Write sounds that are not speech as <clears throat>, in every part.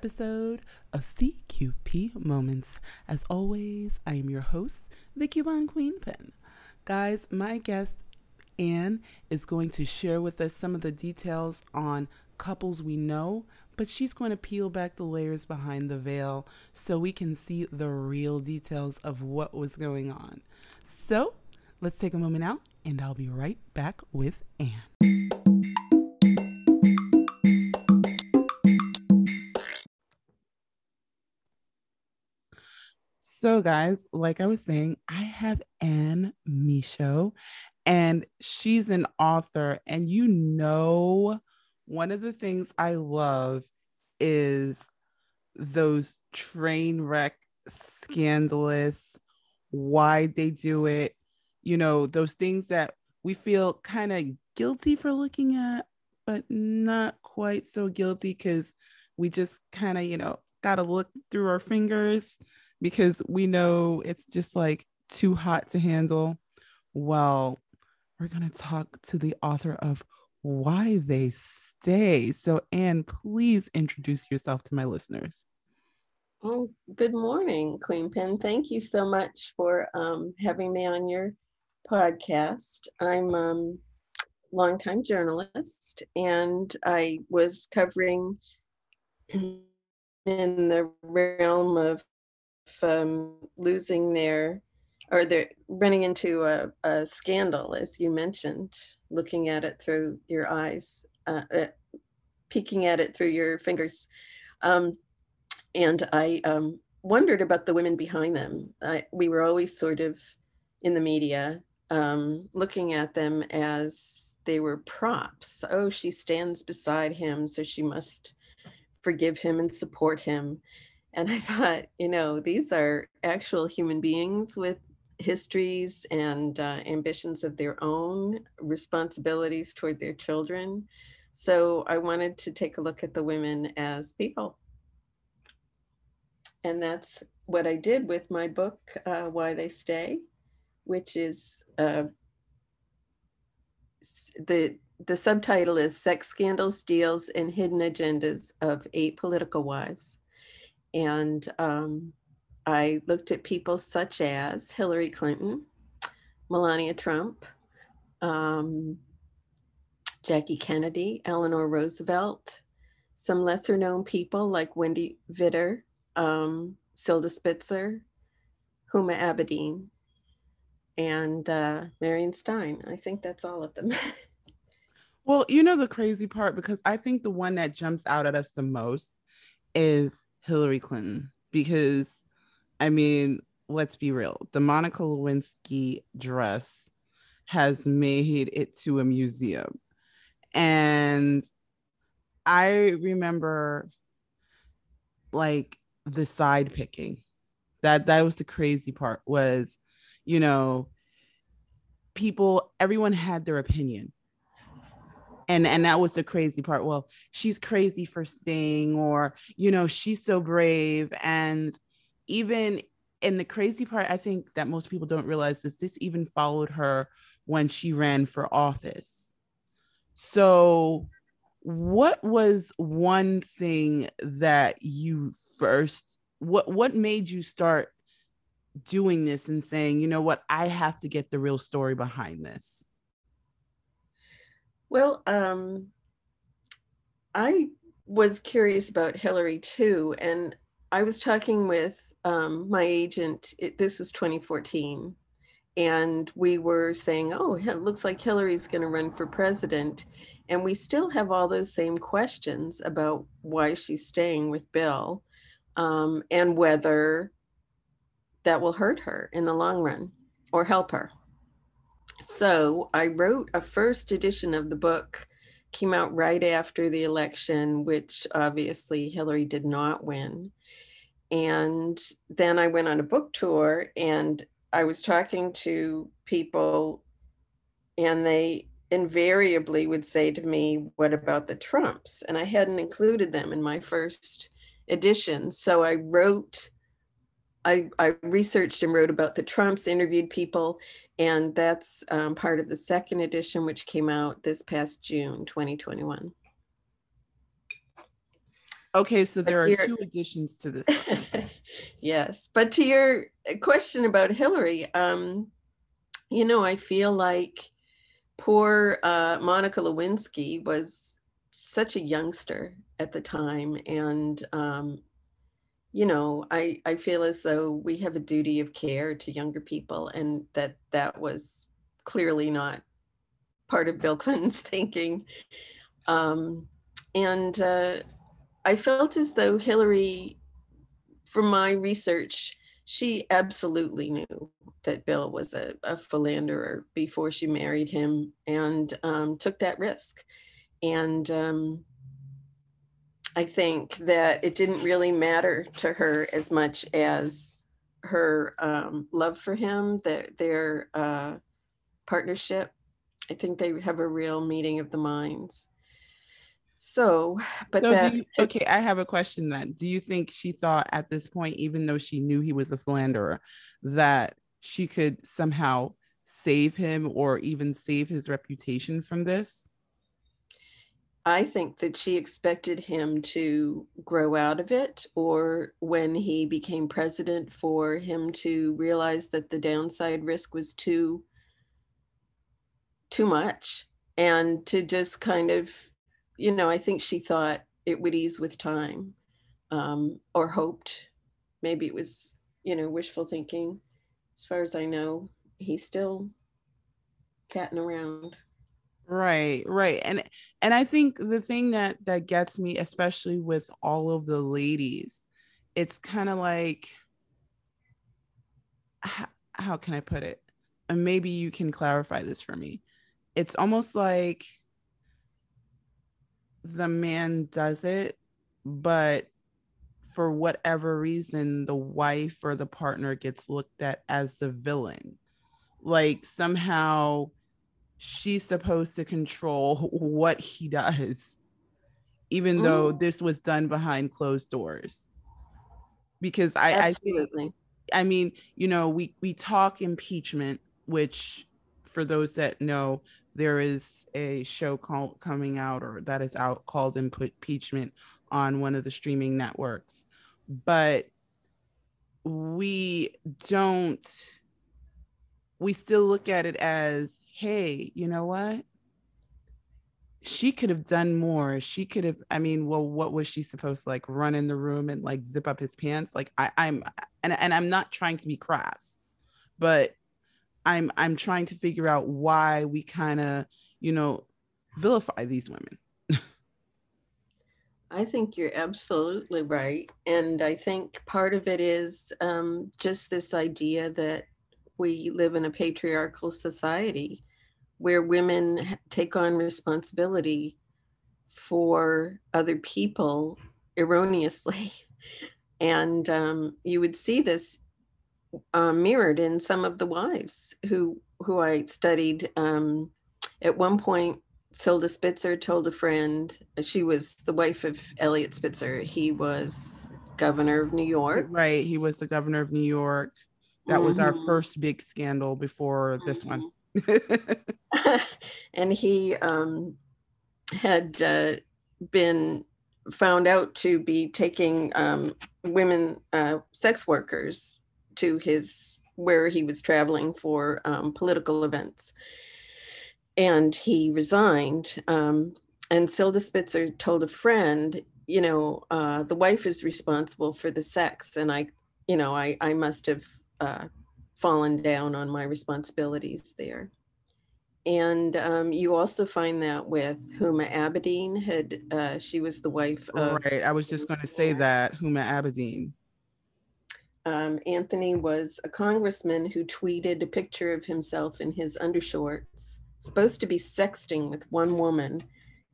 episode of CQP Moments. As always, I am your host, the Cuban Queen Pen. Guys, my guest, Anne, is going to share with us some of the details on couples we know, but she's going to peel back the layers behind the veil so we can see the real details of what was going on. So, let's take a moment out, and I'll be right back with Anne. So, guys, like I was saying, I have Anne Michaud, and she's an author. And you know, one of the things I love is those train wreck, scandalous, why they do it, you know, those things that we feel kind of guilty for looking at, but not quite so guilty because we just kind of, you know, got to look through our fingers because we know it's just like too hot to handle. Well, we're going to talk to the author of Why They Stay. So, Anne, please introduce yourself to my listeners. Oh, good morning, Queen Pen. Thank you so much for um, having me on your podcast. I'm a um, longtime journalist, and I was covering in the realm of um, losing their or they're running into a, a, scandal, as you mentioned, looking at it through your eyes, uh, uh, peeking at it through your fingers. Um, and I um, wondered about the women behind them. I, we were always sort of in the media um, looking at them as they were props. Oh, she stands beside him, so she must forgive him and support him. And I <laughs> thought, you know, these are actual human beings with histories and uh, ambitions of their own, responsibilities toward their children. So I wanted to take a look at the women as people. And that's what I did with my book, uh, Why They Stay, which is uh, the the subtitle is Sex Scandals, Deals, and Hidden Agendas of Eight Political Wives. And um, I looked at people such as Hillary Clinton, Melania Trump, um, Jackie Kennedy, Eleanor Roosevelt, some lesser known people like Wendy Vitter, um, Silda Spitzer, Huma Abedin, and uh, Marion Stein. I think that's all of them. <laughs> well, you know the crazy part because I think the one that jumps out at us the most is Hillary Clinton because, I mean, let's be real. The Monica Lewinsky dress has made it to a museum. And I remember like the side picking. That that was the crazy part was, you know, people everyone had their opinion and and that was the crazy part. Well she's crazy for staying or you know she's so brave. And even in the crazy part i think that most people don't realize is this even followed her when she ran for office. So what was one thing that you first what what made you start doing this and saying you know what? I have to get the real story behind this well, um, I was curious about Hillary too, and I was talking with um, my agent. It, this was 2014, and we were saying, "Oh, it looks like Hillary's going to run for president," and we still have all those same questions about why she's staying with Bill, um, and whether that will hurt her in the long run or help her. So I wrote a first edition of the book, came out right after the election, which obviously Hillary did not win. And then I went on a book tour and I was talking to people, and they invariably would say to me, What about the Trumps? And I hadn't included them in my first edition. So I wrote I, I researched and wrote about the Trumps, interviewed people, and that's um, part of the second edition, which came out this past June 2021. Okay, so there are two additions to this. <laughs> yes, but to your question about Hillary, um, you know, I feel like poor uh, Monica Lewinsky was such a youngster at the time, and um, you know, I I feel as though we have a duty of care to younger people, and that that was clearly not part of Bill <laughs> Clinton's thinking. Um, and uh, I felt as though Hillary, from my research, she absolutely knew that Bill was a, a philanderer before she married him and um, took that risk. And um, I think that it didn't really matter to her as much as her um, love for him, their, their uh, partnership. I think they have a real meeting of the minds. So, but so that, you, okay, I have a question then. Do you think she thought at this point, even though she knew he was a philanderer, that she could somehow save him or even save his reputation from this? I think that she expected him to grow out of it, or when he became president, for him to realize that the downside risk was too too much, and to just kind of you know, I think she thought it would ease with time um, or hoped. Maybe it was, you know, wishful thinking. As far as I know, he's still catting around. Right, right. And and I think the thing that that gets me especially with all of the ladies, it's kind of like how, how can I put it? And maybe you can clarify this for me. It's almost like the man does it, but for whatever reason, the wife or the partner gets looked at as the villain. Like somehow she's supposed to control what he does, even mm. though this was done behind closed doors. Because I, Absolutely. I, I mean, you know, we we talk impeachment, which for those that know, there is a show called coming out or that is out called impeachment on one of the streaming networks but we don't we still look at it as hey you know what she could have done more she could have i mean well what was she supposed to like run in the room and like zip up his pants like I, i'm and, and i'm not trying to be crass but I'm I'm trying to figure out why we kind of, you know, vilify these women. I think you're absolutely right. And I think part of it is um, just this idea that we live in a patriarchal society where women take on responsibility for other people erroneously. <laughs> And um, you would see this uh, mirrored in some of the wives who who I studied. Um, at one point, Silda Spitzer told a friend uh, she was the wife of Eliot Spitzer. He was governor of New York. Right, he was the governor of New York. That mm-hmm. was our mm-hmm. first big scandal before this mm-hmm. one. <laughs> <laughs> and he um, had uh, been found out to be taking um, women uh, sex workers to his where he was traveling for um, political events. And he resigned. Um, and Silda Spitzer told a friend, you know, uh, the wife is responsible for the sex. And I, you know, I, I must have uh, fallen down on my responsibilities there. And um, you also find that with Huma Abedin had uh, she was the wife of right. I was just going to say that Huma Abedin um, Anthony was a congressman who tweeted a picture of himself in his undershorts, supposed to be sexting with one woman.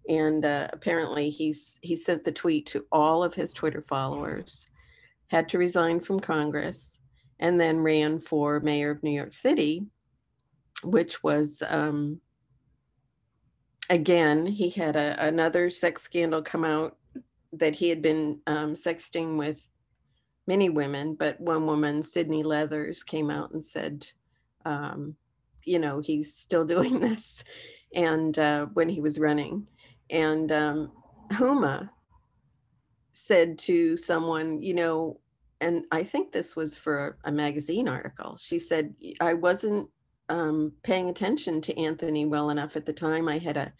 And uh, apparently he's he sent the tweet to all of his Twitter followers, had to resign from Congress, and then ran for mayor of New York City, which was um, again, he had a, another sex scandal come out that he had been um, sexting with many women, but one woman, Sydney Leathers, came out and said, um, you know, he's still <laughs> doing this. And uh, when he was running, and um, Huma said to someone, you know, and I think this was for a magazine article. She said, I wasn't um, paying attention to Anthony well enough at the time. I had a,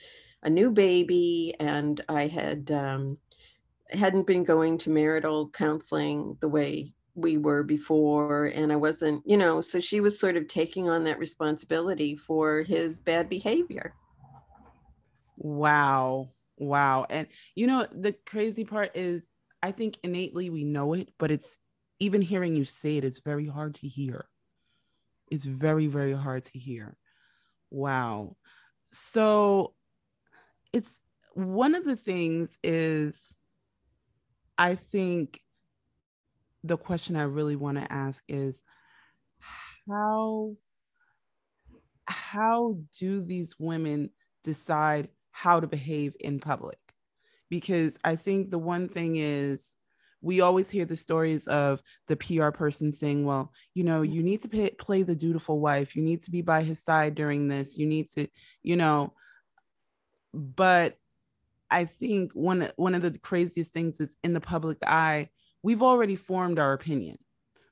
a new baby and I had um, hadn't been going to marital counseling the way we were before and i wasn't you know so she was sort of taking on that responsibility for his bad behavior wow wow and you know the crazy part is i think innately we know it but it's even hearing you say it it's very hard to hear it's very very hard to hear wow so it's one of the things is i think the question I really want to ask is how how do these women decide how to behave in public? Because I think the one thing is we always hear the stories of the PR person saying, well, you know, you need to pay, play the dutiful wife. You need to be by his side during this. You need to, you know, but I think one one of the craziest things is in the public eye, we've already formed our opinion.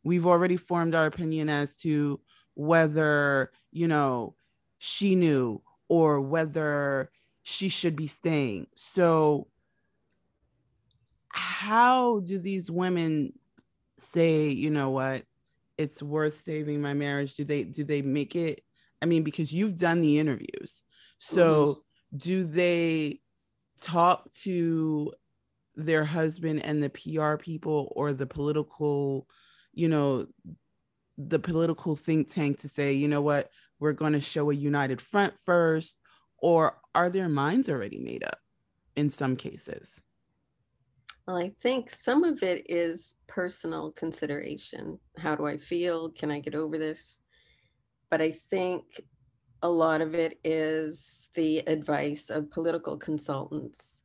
We've already formed our opinion as to whether, you know, she knew or whether she should be staying. So, how do these women say, you know what, it's worth saving my marriage? Do they do they make it? I mean, because you've done the interviews. So, mm-hmm. do they talk to their husband and the PR people or the political, you know, the political think tank to say, you know what, we're going to show a united front first? Or are their minds already made up in some cases? Well, I think some of it is personal consideration. How do I feel? Can I get over this? But I think a lot of it is the advice of political consultants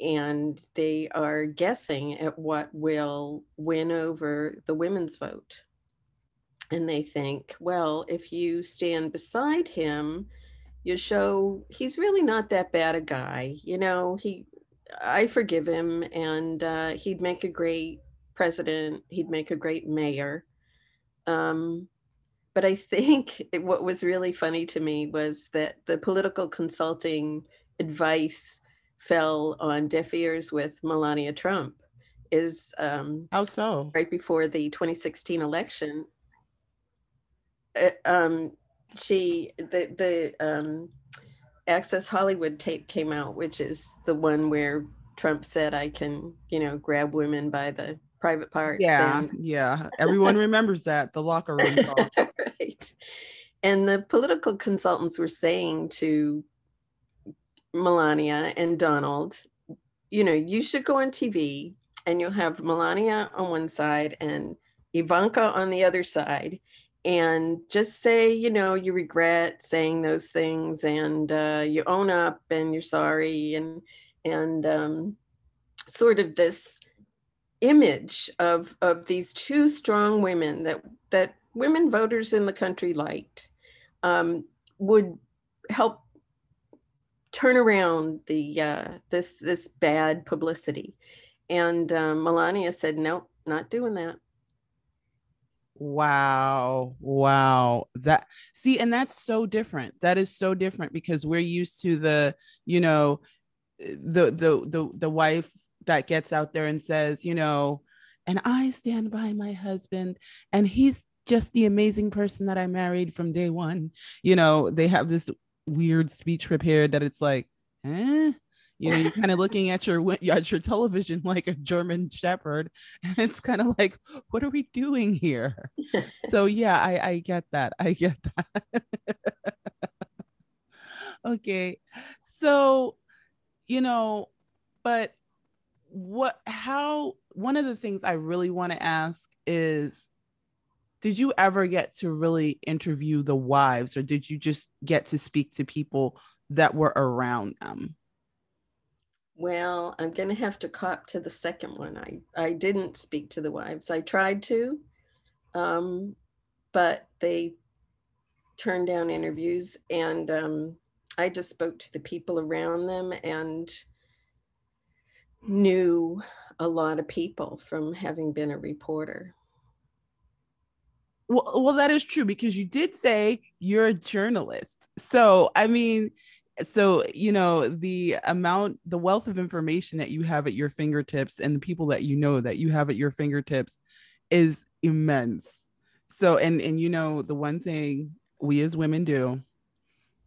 and they are guessing at what will win over the women's vote. And they think, well, if you stand beside him, you show he's really not that bad a guy. You know, he, I forgive him, and uh, he'd make a great president. He'd make a great mayor. Um, but I think <laughs> what was really funny to me was that the political consulting advice fell on deaf ears with Melania Trump is um, how so right before the 2016 election uh, um, she the the um, access hollywood tape came out which is the one where trump said i can you know grab women by the private parts yeah and... yeah everyone remembers that the locker room <laughs> right and the political consultants were saying to Melania and Donald, you know, you should go on TV and you'll have Melania on one side and Ivanka on the other side. And just say, you know, you regret saying those things and uh, you own up and you're sorry and and um, sort of this image of of these two strong women that that women voters in the country liked um, would help turn around the uh, this this bad publicity. And um, Melania said, "Nope, not doing that." Wow. Wow. That see, and that's so different. That is so different because we're used to the, you know, the the the the wife that gets out there and says, you know, and I stand by my husband and he's just the amazing person that I married from day one. You know, they have this weird speech prepared that it's like, eh? You know, you're kind of looking at your at your television like a German Shepherd, <laughs> and it's kind of like, what are we doing here? so <laughs> yeah, I I get that. I get that. <laughs> okay, so you know, but what? How? One of the things I really want to ask is did you ever get to really interview the wives or did you just get to speak to people that were around them well i'm going to have to cop to the second one i i didn't speak to the wives i tried to um, but they turned down interviews and um, i just spoke to the people around them and knew a lot of people from having been a reporter. Well, well, that is true because you did say you're a journalist. So, I mean, so you know the amount the wealth of information that you have at your fingertips and the people that you know that you have at your fingertips is immense. So and and you know the one thing we as women do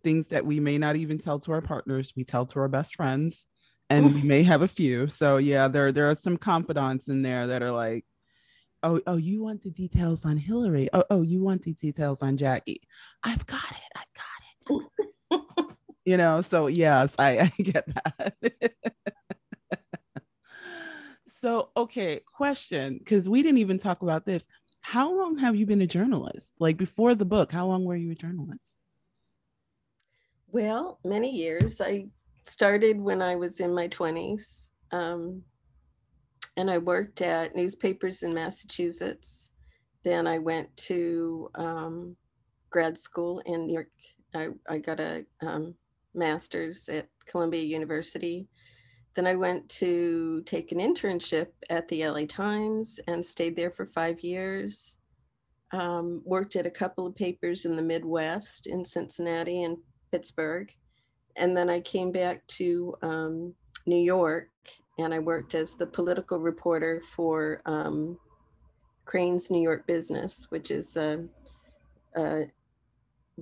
things that we may not even tell to our partners we tell to our best friends and we may have a few. So yeah there there are some confidants in there that are like oh oh you want the details on hillary? Oh oh you want the details on jackie? I've got it i've got it <laughs> you know? So yes i, I get that. <laughs> So okay question because we didn't even talk about this. How long have you been a journalist? Like before the book how long were you a journalist? Well many years. I started when i was in my 20s um, and i worked at newspapers in massachusetts. Then i went to um, grad school in new york. I, I got a um, master's at Columbia University. Then I went to take an internship at the LA Times and stayed there for five years. Um, worked at a couple of papers in the Midwest in Cincinnati and Pittsburgh. And then I came back to um, New York and I worked as the political reporter for um, Crain's New York Business, which is a, a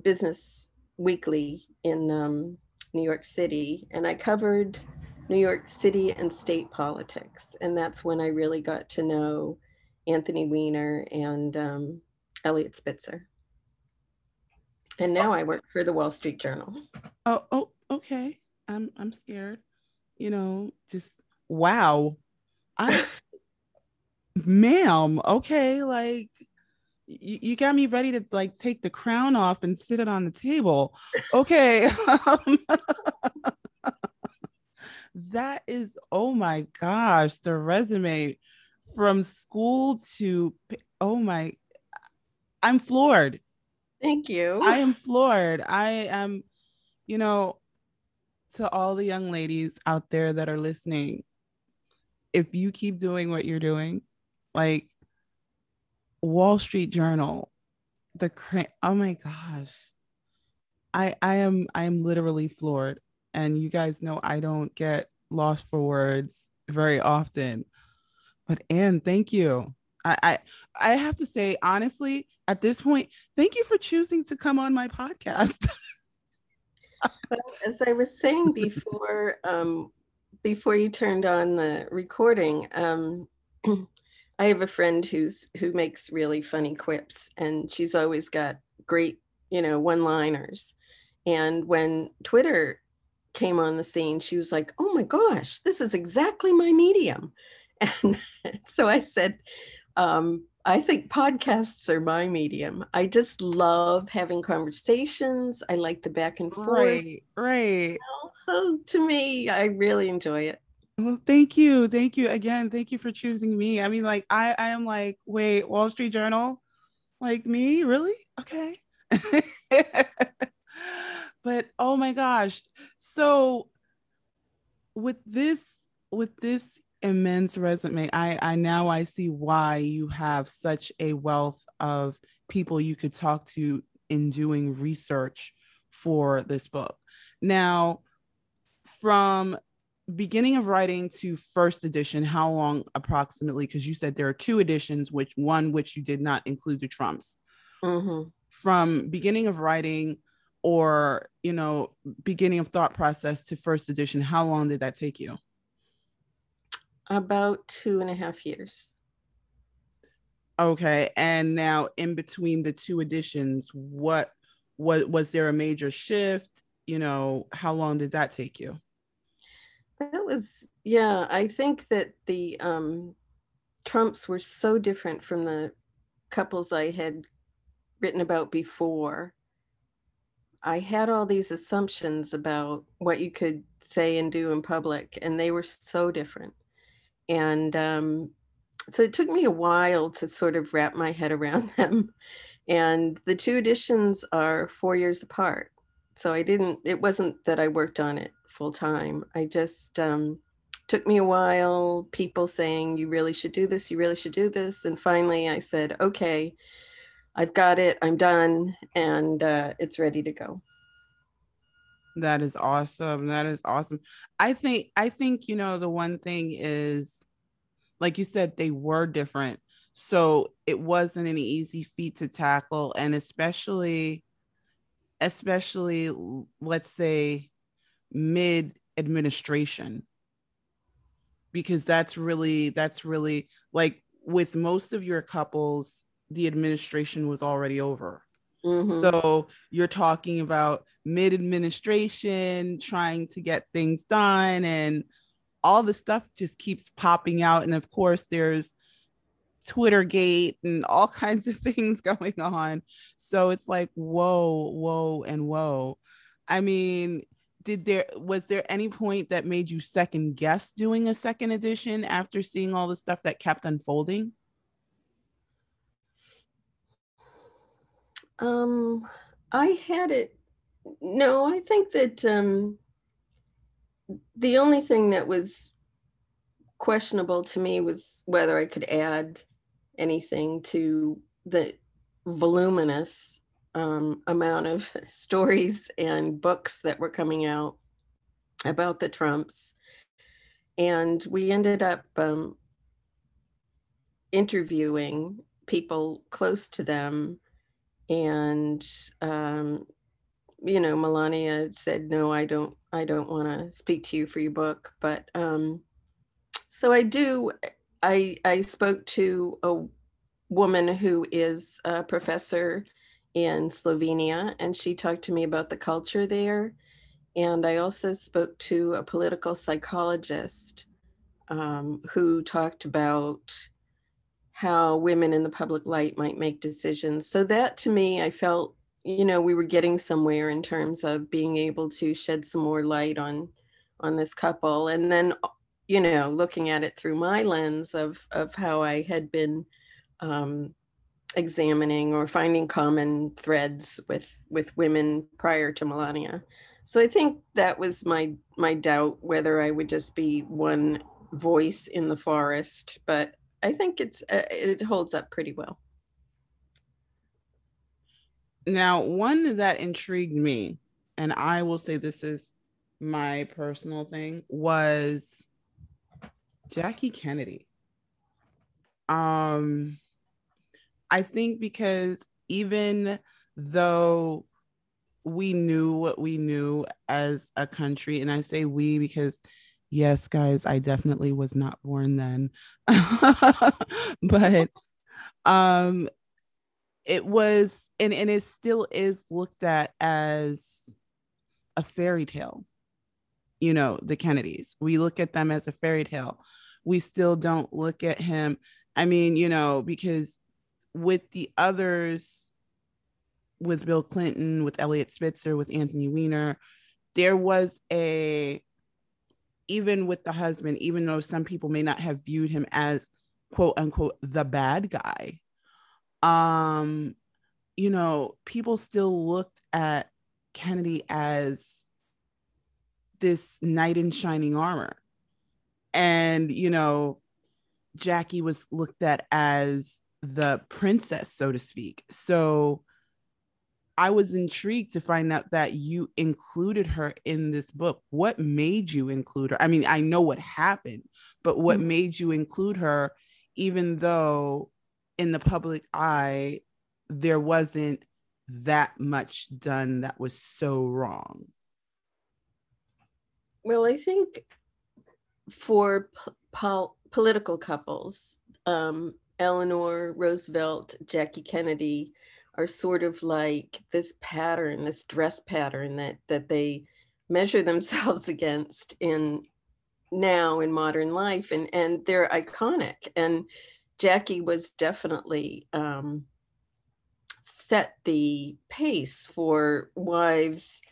business weekly in um, New York City, and I covered New York City and state politics. And that's when I really got to know Anthony Weiner and um, Eliot Spitzer. And now I work for the Wall Street Journal. Oh, oh, okay. I'm I'm scared. You know, just wow. I <laughs> ma'am, okay, like you, you got me ready to like take the crown off and sit it on the table. Okay. <laughs> Um, <laughs> that is, oh my gosh, the resume from school to, oh my, I'm floored. Thank you. I am floored. I am, you know, to all the young ladies out there that are listening, if you keep doing what you're doing, like Wall Street Journal, the oh my gosh. I I am I am literally floored. And you guys know I don't get lost for words very often. But Anne, thank you. I, I I have to say honestly, at this point, thank you for choosing to come on my podcast. <laughs> well, as I was saying before, um, before you turned on the recording, um, <clears throat> I have a friend who's who makes really funny quips, and she's always got great, you know, one-liners. And when Twitter came on the scene, she was like, "Oh my gosh, this is exactly my medium." <laughs> And so I said, um, I think podcasts are my medium. I just love having conversations. I like the back and forth. Right, right. So to me, I really enjoy it. Well, thank you. Thank you again. Thank you for choosing me. I mean, like, I, I am like, wait, Wall Street Journal? Like me? Really? Okay. <laughs> but oh my gosh. So with this, with this immense resume, I, I now I see why you have such a wealth of people you could talk to in doing research for this book. Now, from beginning of writing to first edition how long approximately? Because you said there are two editions which one which you did not include the trumps. Mm-hmm. from beginning of writing or you know beginning of thought process to first edition how long did that take you? About two and a half years. Okay and now in between the two editions what what was there a major shift? You know how long did that take you that was, yeah, I think that the um, Trumps were so different from the couples I had written about before. I had all these assumptions about what you could say and do in public, and they were so different. And um, so it took me a while to sort of wrap my head around <laughs> them. And the two editions are four years apart. So I didn't, it wasn't that I worked on it full time. I just um, took me a while, people saying, you really should do this, you really should do this. And finally I said, okay, I've got it, I'm done, and uh, it's ready to go. That is awesome. That is awesome. I think, I think, you know, the one thing is, like you said, they were different. So it wasn't an easy feat to tackle. And especially, especially, let's say, mid administration because that's really that's really like with most of your couples the administration was already over mm-hmm. so you're talking about mid administration trying to get things done and all the stuff just keeps popping out and of course there's Twittergate and all <laughs> kinds of things going on. So it's like, whoa, whoa, and whoa. I mean, did there was there any point that made you second guess doing a second edition after seeing all the stuff that kept unfolding? Um, I had it. No, I think that um, the only thing that was questionable to me was whether I could add anything to the voluminous um, amount of <laughs> stories and books that were coming out about the Trumps. And we ended up um, interviewing people close to them. And, um, you know, Melania said, no, I don't, I don't want to speak to you for your book. But um, so I do, I, I spoke to a woman who is a professor in Slovenia, and she talked to me about the culture there. And I also spoke to a political psychologist um, who talked about how women in the public light might make decisions. So, that to me, I felt, you know, we were getting somewhere in terms of being able to shed some more light on on this couple and then you know looking at it through my lens of of how i had been um, examining or finding common threads with with women prior to Melania. So I think that was my my doubt whether I would just be one voice in the forest, but I think it's uh, it holds up pretty well. Now, one that intrigued me, and I will say this is my personal thing, was Jackie Kennedy. Um I think because even though we knew what we knew as a country, and I say we because yes, guys, I definitely was not born then. <laughs> but um it was and, and it still is looked at as a fairy tale. You know, the Kennedys. We look at them as a fairy tale. We still don't look at him. I mean, you know, because with the others, with Bill Clinton, with Eliot Spitzer, with Anthony Weiner, there was a, even with the husband, even though some people may not have viewed him as quote unquote the bad guy, um, you know, people still looked at Kennedy as this knight in shining armor. And, you know, Jackie was looked at as the princess, so to speak. So I was intrigued to find out that you included her in this book. What made you include her? I mean, I know what happened, but what mm-hmm. made you include her, even though in the public eye, there wasn't that much done that was so wrong? Well, I think for po- political couples, um, Eleanor Roosevelt, Jackie Kennedy are sort of like this pattern, this dress pattern that that they measure <laughs> themselves against in now in modern life, and and they're iconic. And Jackie was definitely um, set the pace for wives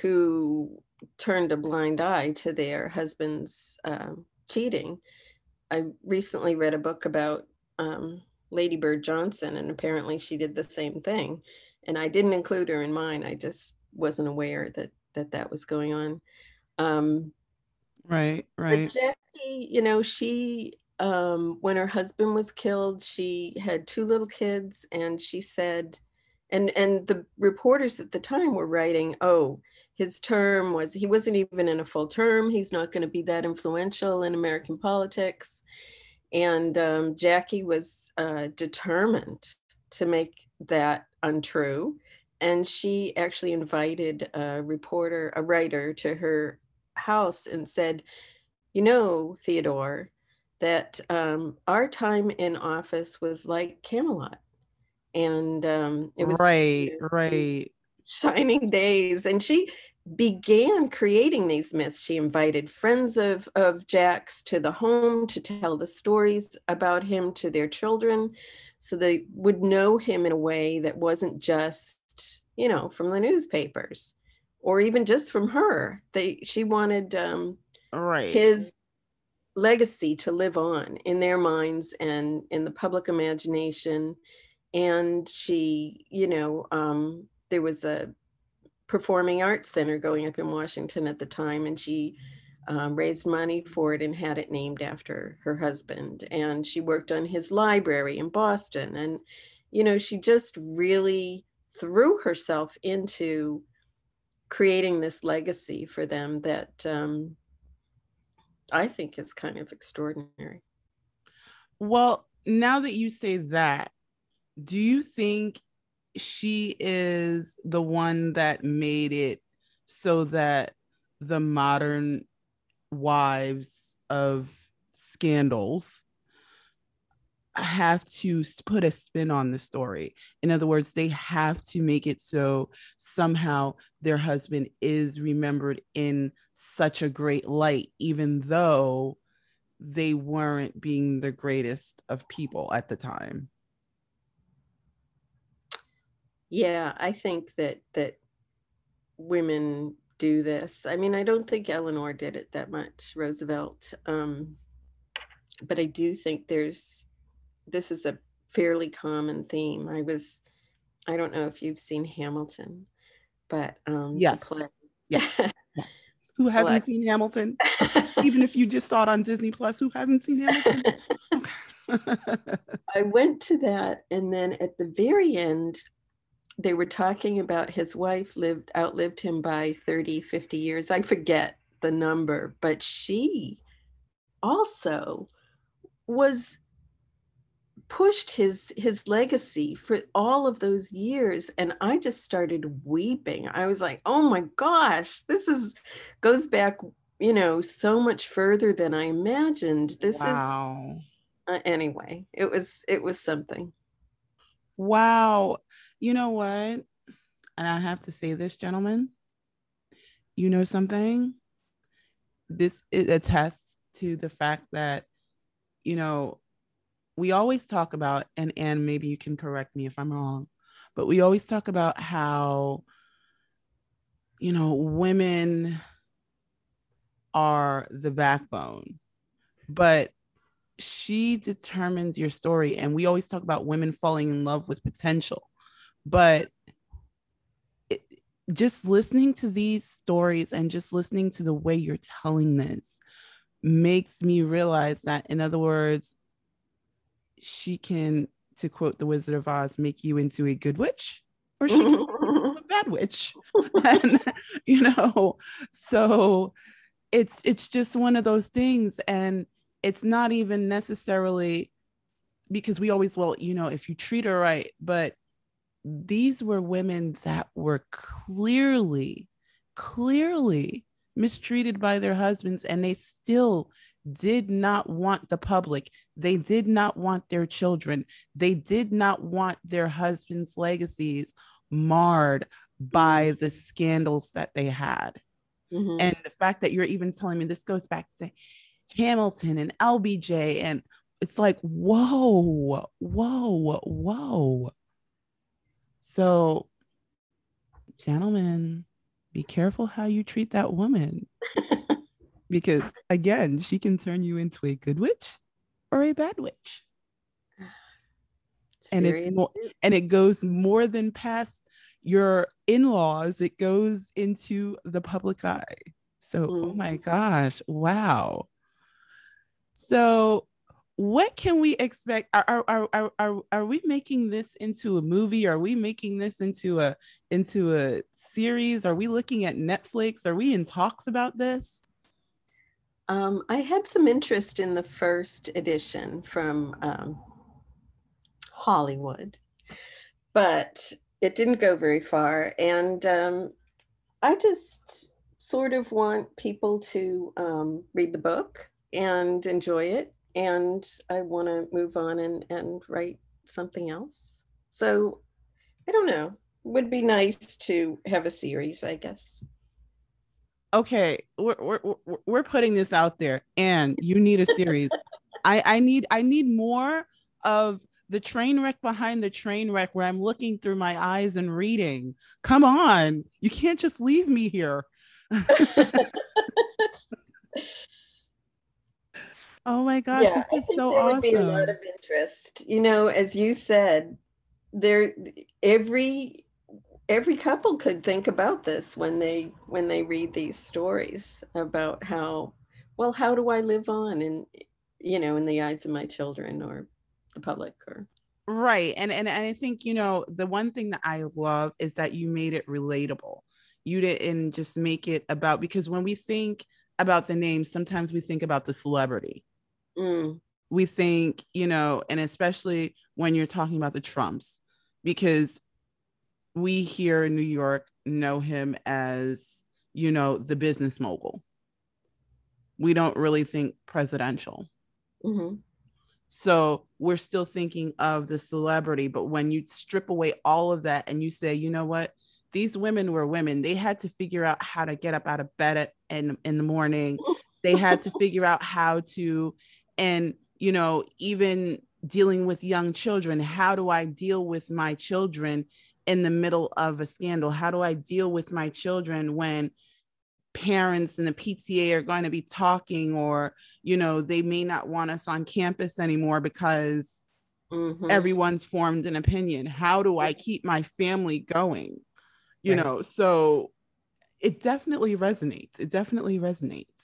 who turned a blind eye to their husband's uh, cheating. I recently read a book about um, Lady Bird Johnson, and apparently she did the same thing. And I didn't include her in mine. I just wasn't aware that that that was going on. Um, Right, right. But Jackie, you know, she um when her husband was killed, she had two little kids and she said and and the reporters at the time were writing, "Oh, his term was he wasn't even in a full term. He's not going to be that influential in American politics." And um, Jackie was uh, determined to make that untrue. And she actually invited a reporter, a writer, to her house and said, You know, Theodore, that um, our time in office was like Camelot. And um, it was right, <laughs> right. Shining days. And she began creating these myths. She invited friends of, of Jack's to the home to tell the stories about him to their children so they would know him in a way that wasn't just, you know, from the newspapers or even just from her. They she wanted um right his legacy to live on in their minds and in the public imagination. And she, you know, um, there was a performing arts center going up in Washington at the time, and she um, raised money for it and had it named after her husband. And she worked on his library in Boston. And, you know, she just really threw herself into creating this legacy for them that um, I think is kind of extraordinary. Well, now that you say that, do you think she is the one that made it so that the modern wives of scandals have to put a spin on the story. In other words, they have to make it so somehow their husband is remembered in such a great light, even though they weren't being the greatest of people at the time. Yeah, I think that that women do this. I mean, I don't think Eleanor did it that much, Roosevelt. Um, but I do think there's this is a fairly common theme. I was I don't know if you've seen Hamilton, but um yes. yes. <laughs> yes. Who hasn't seen Hamilton? <laughs> Even if you just saw it on Disney Plus, who hasn't seen Hamilton? <laughs> I went to that and then at the very end they were talking about his wife lived outlived him by 30 50 years i forget the number but she also was pushed his his legacy for all of those years and i just started weeping. I was like oh my gosh this is goes back you know so much further than i imagined. This wow. is uh, anyway it was it was something. Wow you know what? And I have to say this, gentlemen. You know something? This it attests to the fact that, you know, we always talk about, and and maybe you can correct me if I'm wrong, but we always talk about how, you know, women are the backbone. But she determines your story. And we always talk about women falling in love with potential. But it, just listening to these stories and just listening to the way you're telling this makes me realize that, in other words, she can, to quote the Wizard of Oz, make you into a good witch or she can a bad witch. <laughs> and, you know, so it's it's just one of those things. And it's not even necessarily because we always, well, you know, if you treat her right, but these were women that were clearly, clearly mistreated by their husbands, and they still did not want the public. They did not want their children. They did not want their husbands' legacies marred by the scandals that they had. Mm-hmm. And the fact that you're even telling me this goes back to Hamilton and LBJ, and it's like, whoa, whoa, whoa. So, gentlemen, be careful how you treat that woman. <laughs> because again, she can turn you into a good witch or a bad witch. It's <sighs> and it's more and it goes more than past your in-laws, it goes into the public eye. So, mm. oh my gosh, wow. So, what can we expect? Are, are, are, are, are we making this into a movie? Are we making this into a into a series? Are we looking at Netflix? Are we in talks about this? Um, I had some interest in the first edition from um, Hollywood, but it didn't go very far. And um, I just sort of want people to um, read the book and enjoy it and I want to move on and, and write something else. So I don't know. Would be nice to have a series, I guess. Okay, we're we're we're putting this out there, and you need a series. <laughs> I I need I need more of the train wreck behind the train wreck where I'm looking through my eyes and reading. Come on, you can't just leave me here. <laughs> <laughs> Oh my gosh, yeah, this is so there awesome. Would be a lot of interest. You know, as you said, there every every couple could think about this when they when they read these stories about how well how do I live on in you know in the eyes of my children or the public or right and and, and i think you know the one thing that i love is that you made it relatable you didn't just make it about because when we think about the name sometimes we think about the celebrity Mm. We think, you know, and especially when you're talking about the Trumps, because we here in New York know him as, you know, the business mogul. We don't really think presidential. Mm-hmm. So we're still thinking of the celebrity. But when you strip away all of that and you say, you know what, these women were women, they had to figure out how to get up out of bed at, in, in the morning. <laughs> they had to figure out how to and you know even dealing with young children how do i deal with my children in the middle of a scandal? How do i deal with my children when parents and the pta are going to be talking or you know they may not want us on campus anymore because mm-hmm. everyone's formed an opinion? How do i keep my family going? You right. know so it definitely resonates. It definitely resonates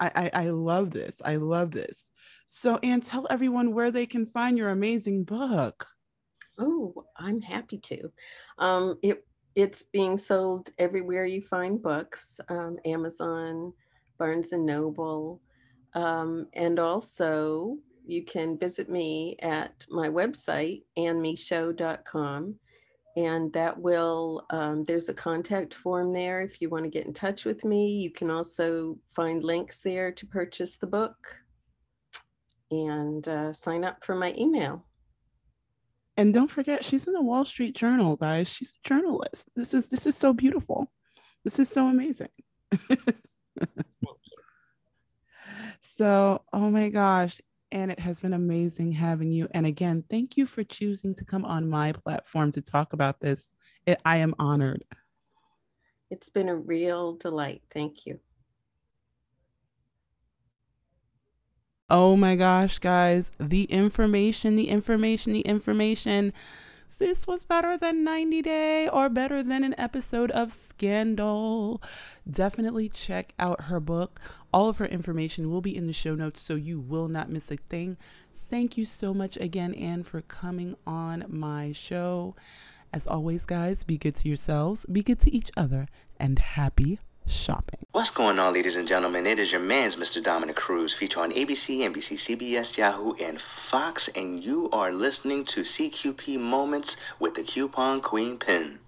I, I, I love this. I love this. So, Anne, tell everyone where they can find your amazing book. Oh, I'm happy to. Um, it it's being sold everywhere you find books, um, Amazon, Barnes and Noble, um, and also you can visit me at my website, annemeshow.com and that will um, there's a contact form there if you want to get in touch with me. You can also find links there to purchase the book and uh, sign up for my email. And don't forget she's in the wall street journal guys. She's a journalist. This is this is so beautiful. This is so amazing. <laughs> So oh my gosh and it has been amazing having you. And again, thank you for choosing to come on my platform to talk about this. It, I am honored. It's been a real delight. Thank you. Oh my gosh, guys, the information, the information, the information this was better than 90 Day or better than an episode of Scandal. Definitely check out her book. All of her information will be in the show notes so you will not miss a thing. Thank you so much again, Anne, for coming on my show. As always, guys, be good to yourselves, be good to each other, and happy shopping. What's going on, ladies and gentlemen? It is your man's Mr. Dominic Cruz, featured on ABC, NBC, CBS, Yahoo, and Fox, and you are listening to CQP Moments with the Coupon Queen Pen.